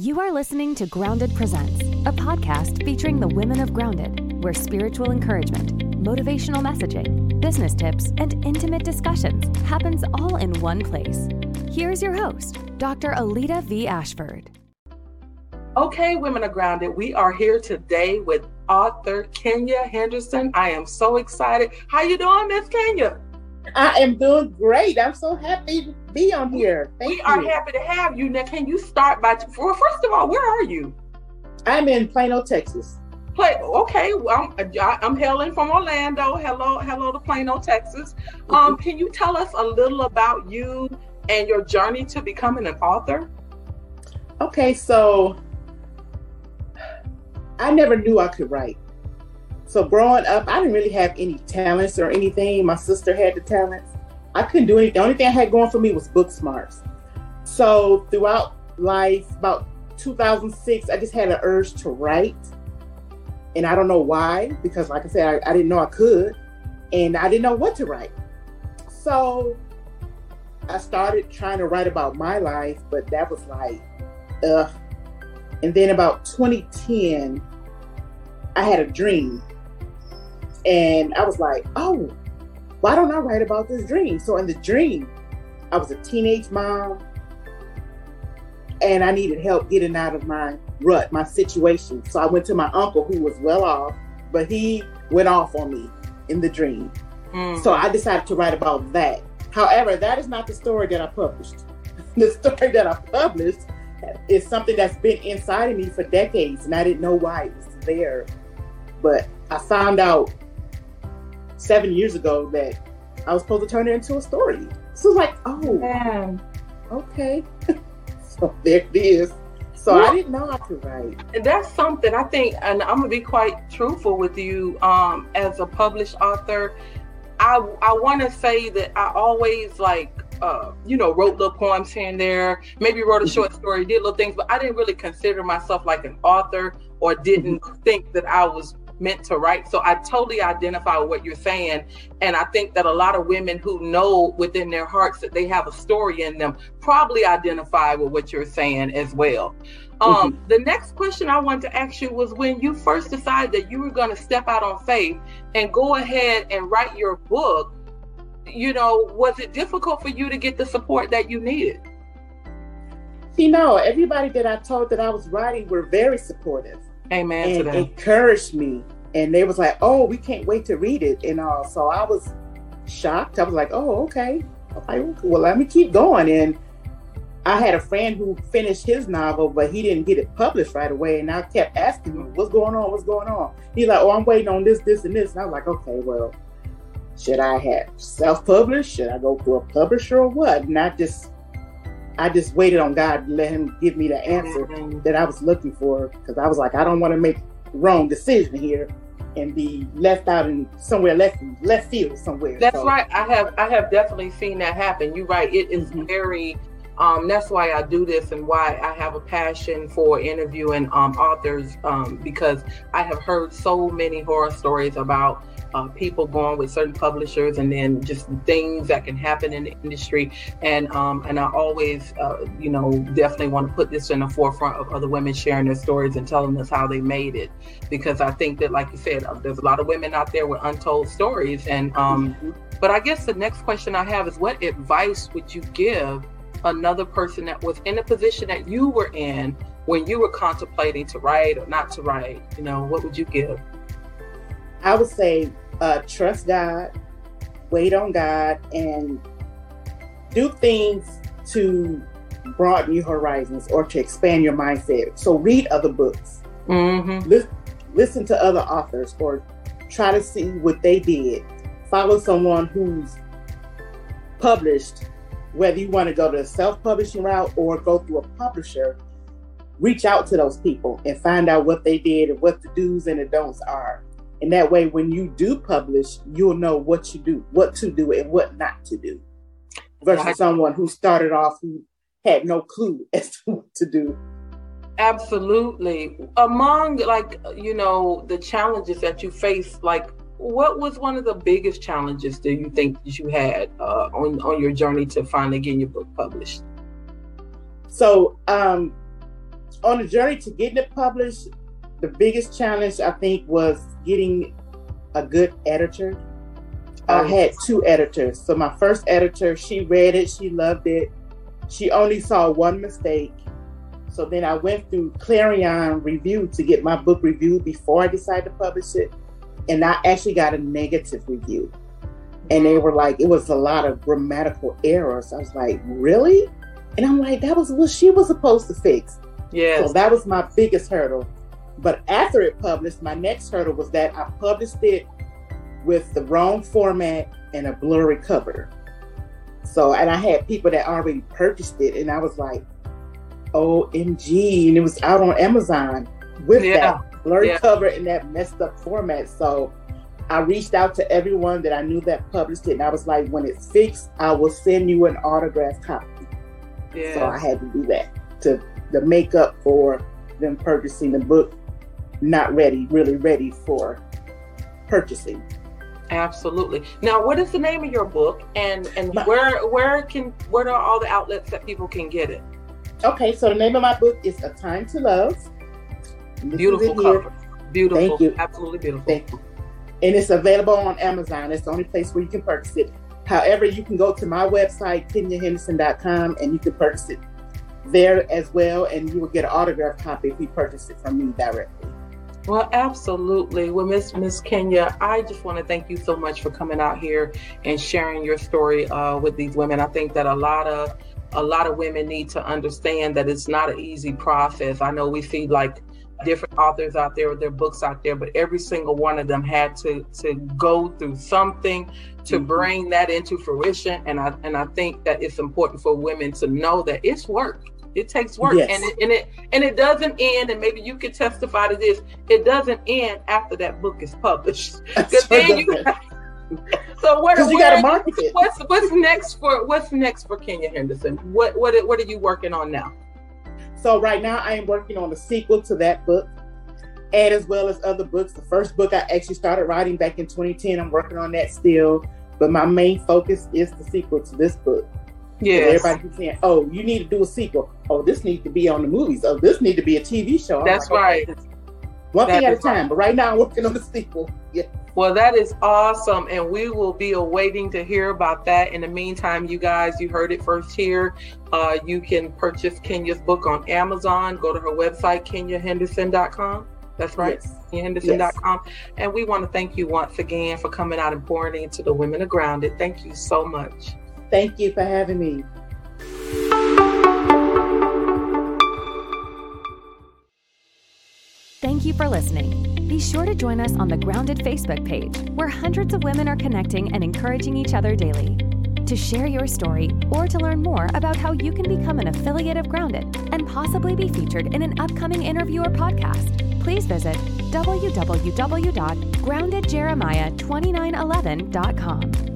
You are listening to Grounded Presents, a podcast featuring the women of Grounded, where spiritual encouragement, motivational messaging, business tips, and intimate discussions happens all in one place. Here's your host, Dr. Alita V. Ashford. Okay, Women of Grounded, we are here today with author Kenya Henderson. I am so excited. How you doing, Miss Kenya? I am doing great. I'm so happy to be on here. Thank we you. are happy to have you. Now, can you start by, well, first of all, where are you? I'm in Plano, Texas. Play, okay, well, I'm, I'm hailing from Orlando. Hello, hello to Plano, Texas. Um, can you tell us a little about you and your journey to becoming an author? Okay, so I never knew I could write. So growing up, I didn't really have any talents or anything. My sister had the talents. I couldn't do anything. The only thing I had going for me was book smarts. So throughout life, about 2006, I just had an urge to write. And I don't know why, because like I said, I, I didn't know I could. And I didn't know what to write. So I started trying to write about my life, but that was like, ugh. And then about 2010, I had a dream and I was like, oh, why don't I write about this dream? So in the dream, I was a teenage mom and I needed help getting out of my rut, my situation. So I went to my uncle who was well off, but he went off on me in the dream. Mm. So I decided to write about that. However, that is not the story that I published. the story that I published is something that's been inside of me for decades and I didn't know why it was there. But I found out seven years ago that I was supposed to turn it into a story. So like, oh, Man. okay. so there it is. So well, I didn't know I could write. And that's something I think, and I'm gonna be quite truthful with you. Um, as a published author, I I want to say that I always like uh, you know, wrote little poems here and there, maybe wrote a mm-hmm. short story, did little things, but I didn't really consider myself like an author or didn't mm-hmm. think that I was meant to write. So I totally identify with what you're saying. And I think that a lot of women who know within their hearts that they have a story in them probably identify with what you're saying as well. Um, mm-hmm. The next question I wanted to ask you was when you first decided that you were going to step out on faith and go ahead and write your book, you know, was it difficult for you to get the support that you needed? You know, everybody that I told that I was writing were very supportive. Amen. And encouraged me. And they was like, oh, we can't wait to read it and all. So I was shocked. I was like, oh, okay. Like, well, let me keep going. And I had a friend who finished his novel, but he didn't get it published right away. And I kept asking him, what's going on? What's going on? He's like, oh, I'm waiting on this, this, and this. And I was like, okay, well, should I have self-published? Should I go to a publisher or what? Not just I just waited on God to let Him give me the answer mm-hmm. that I was looking for because I was like, I don't want to make wrong decision here and be left out in somewhere left left field somewhere. That's so. right. I have I have definitely seen that happen. You're right. It is mm-hmm. very. Um, that's why I do this and why I have a passion for interviewing um, authors um, because I have heard so many horror stories about uh, people going with certain publishers and then just things that can happen in the industry. And um, and I always, uh, you know, definitely want to put this in the forefront of other women sharing their stories and telling us how they made it. Because I think that, like you said, uh, there's a lot of women out there with untold stories. And um, but I guess the next question I have is, what advice would you give another person that was in a position that you were in when you were contemplating to write or not to write? You know, what would you give? I would say uh, trust God, wait on God, and do things to broaden your horizons or to expand your mindset. So read other books, mm-hmm. listen, listen to other authors, or try to see what they did. Follow someone who's published, whether you want to go to a self-publishing route or go through a publisher. Reach out to those people and find out what they did and what the do's and the don'ts are and that way, when you do publish, you'll know what you do, what to do, and what not to do, versus someone who started off who had no clue as to what to do. Absolutely. Among like you know the challenges that you face, like what was one of the biggest challenges do you think that you had uh, on on your journey to finally getting your book published? So um, on the journey to getting it published, the biggest challenge I think was getting a good editor. I had two editors. So my first editor, she read it, she loved it. She only saw one mistake. So then I went through Clarion Review to get my book reviewed before I decided to publish it. And I actually got a negative review. And they were like, it was a lot of grammatical errors. I was like, really? And I'm like, that was what she was supposed to fix. Yeah. So that was my biggest hurdle. But after it published, my next hurdle was that I published it with the wrong format and a blurry cover. So, and I had people that already purchased it, and I was like, OMG. And it was out on Amazon with Yeah. that blurry Yeah. cover in that messed up format. So, I reached out to everyone that I knew that published it, and I was like, when it's fixed, I will send you an autographed copy. Yeah. So I had to do that to the makeup for them purchasing the book, not ready, really ready for purchasing. Absolutely. Now, what is the name of your book, and and My- where where can where are all the outlets that people can get it? Okay, so the name of my book is A Time to Love. And this is Beautiful cover. Beautiful. Thank you. Absolutely beautiful. Thank you. And it's available on Amazon. It's the only place where you can purchase it. However, you can go to my website, kenyahenderson.com, and you can purchase it there as well. And you will get an autographed copy if you purchase it from me directly. Well, absolutely. Well, Miss Miss Kenya, I just want to thank you so much for coming out here and sharing your story uh, with these women. I think that a lot of a lot of women need to understand that it's not an easy process. I know we see like different authors out there with their books out there, but every single one of them had to to go through something to Mhm. bring that into fruition. And I and I think that it's important for women to know that it's work. It takes work, Yes. and it and it and it doesn't end. And maybe you could testify to this. It doesn't end after that book is published. Because then you. so what? You got to market it. What's what's next for what's next for Kenya Henderson? What what what are you working on now? So right now I am working on a sequel to that book, and as well as other books. The first book I actually started writing back in 2010. I'm working on that still, but my main focus is the sequel to this book. Yeah. Everybody keeps saying, "Oh, you need to do a sequel. Oh, this needs to be on the movies. Oh, this need to be a TV show." I'm that's like, right. okay, One That thing at a time. But right now I'm working on the sequel. Yeah. Well, that is awesome, and we will be awaiting to hear about that. In the meantime, you guys, you heard it first here. Uh, you can purchase Kenya's book on Amazon. Go to her website, kenyahenderson.com. That's right. Yes. kenyahenderson.com. And we want to thank you once again for coming out and pouring into the Women of Grounded. Thank you so much. Thank you for having me. Thank you for listening. Be sure to join us on the Grounded Facebook page, where hundreds of women are connecting and encouraging each other daily. To share your story or to learn more about how you can become an affiliate of Grounded and possibly be featured in an upcoming interview or podcast, please visit www.groundedjeremiah2911.com.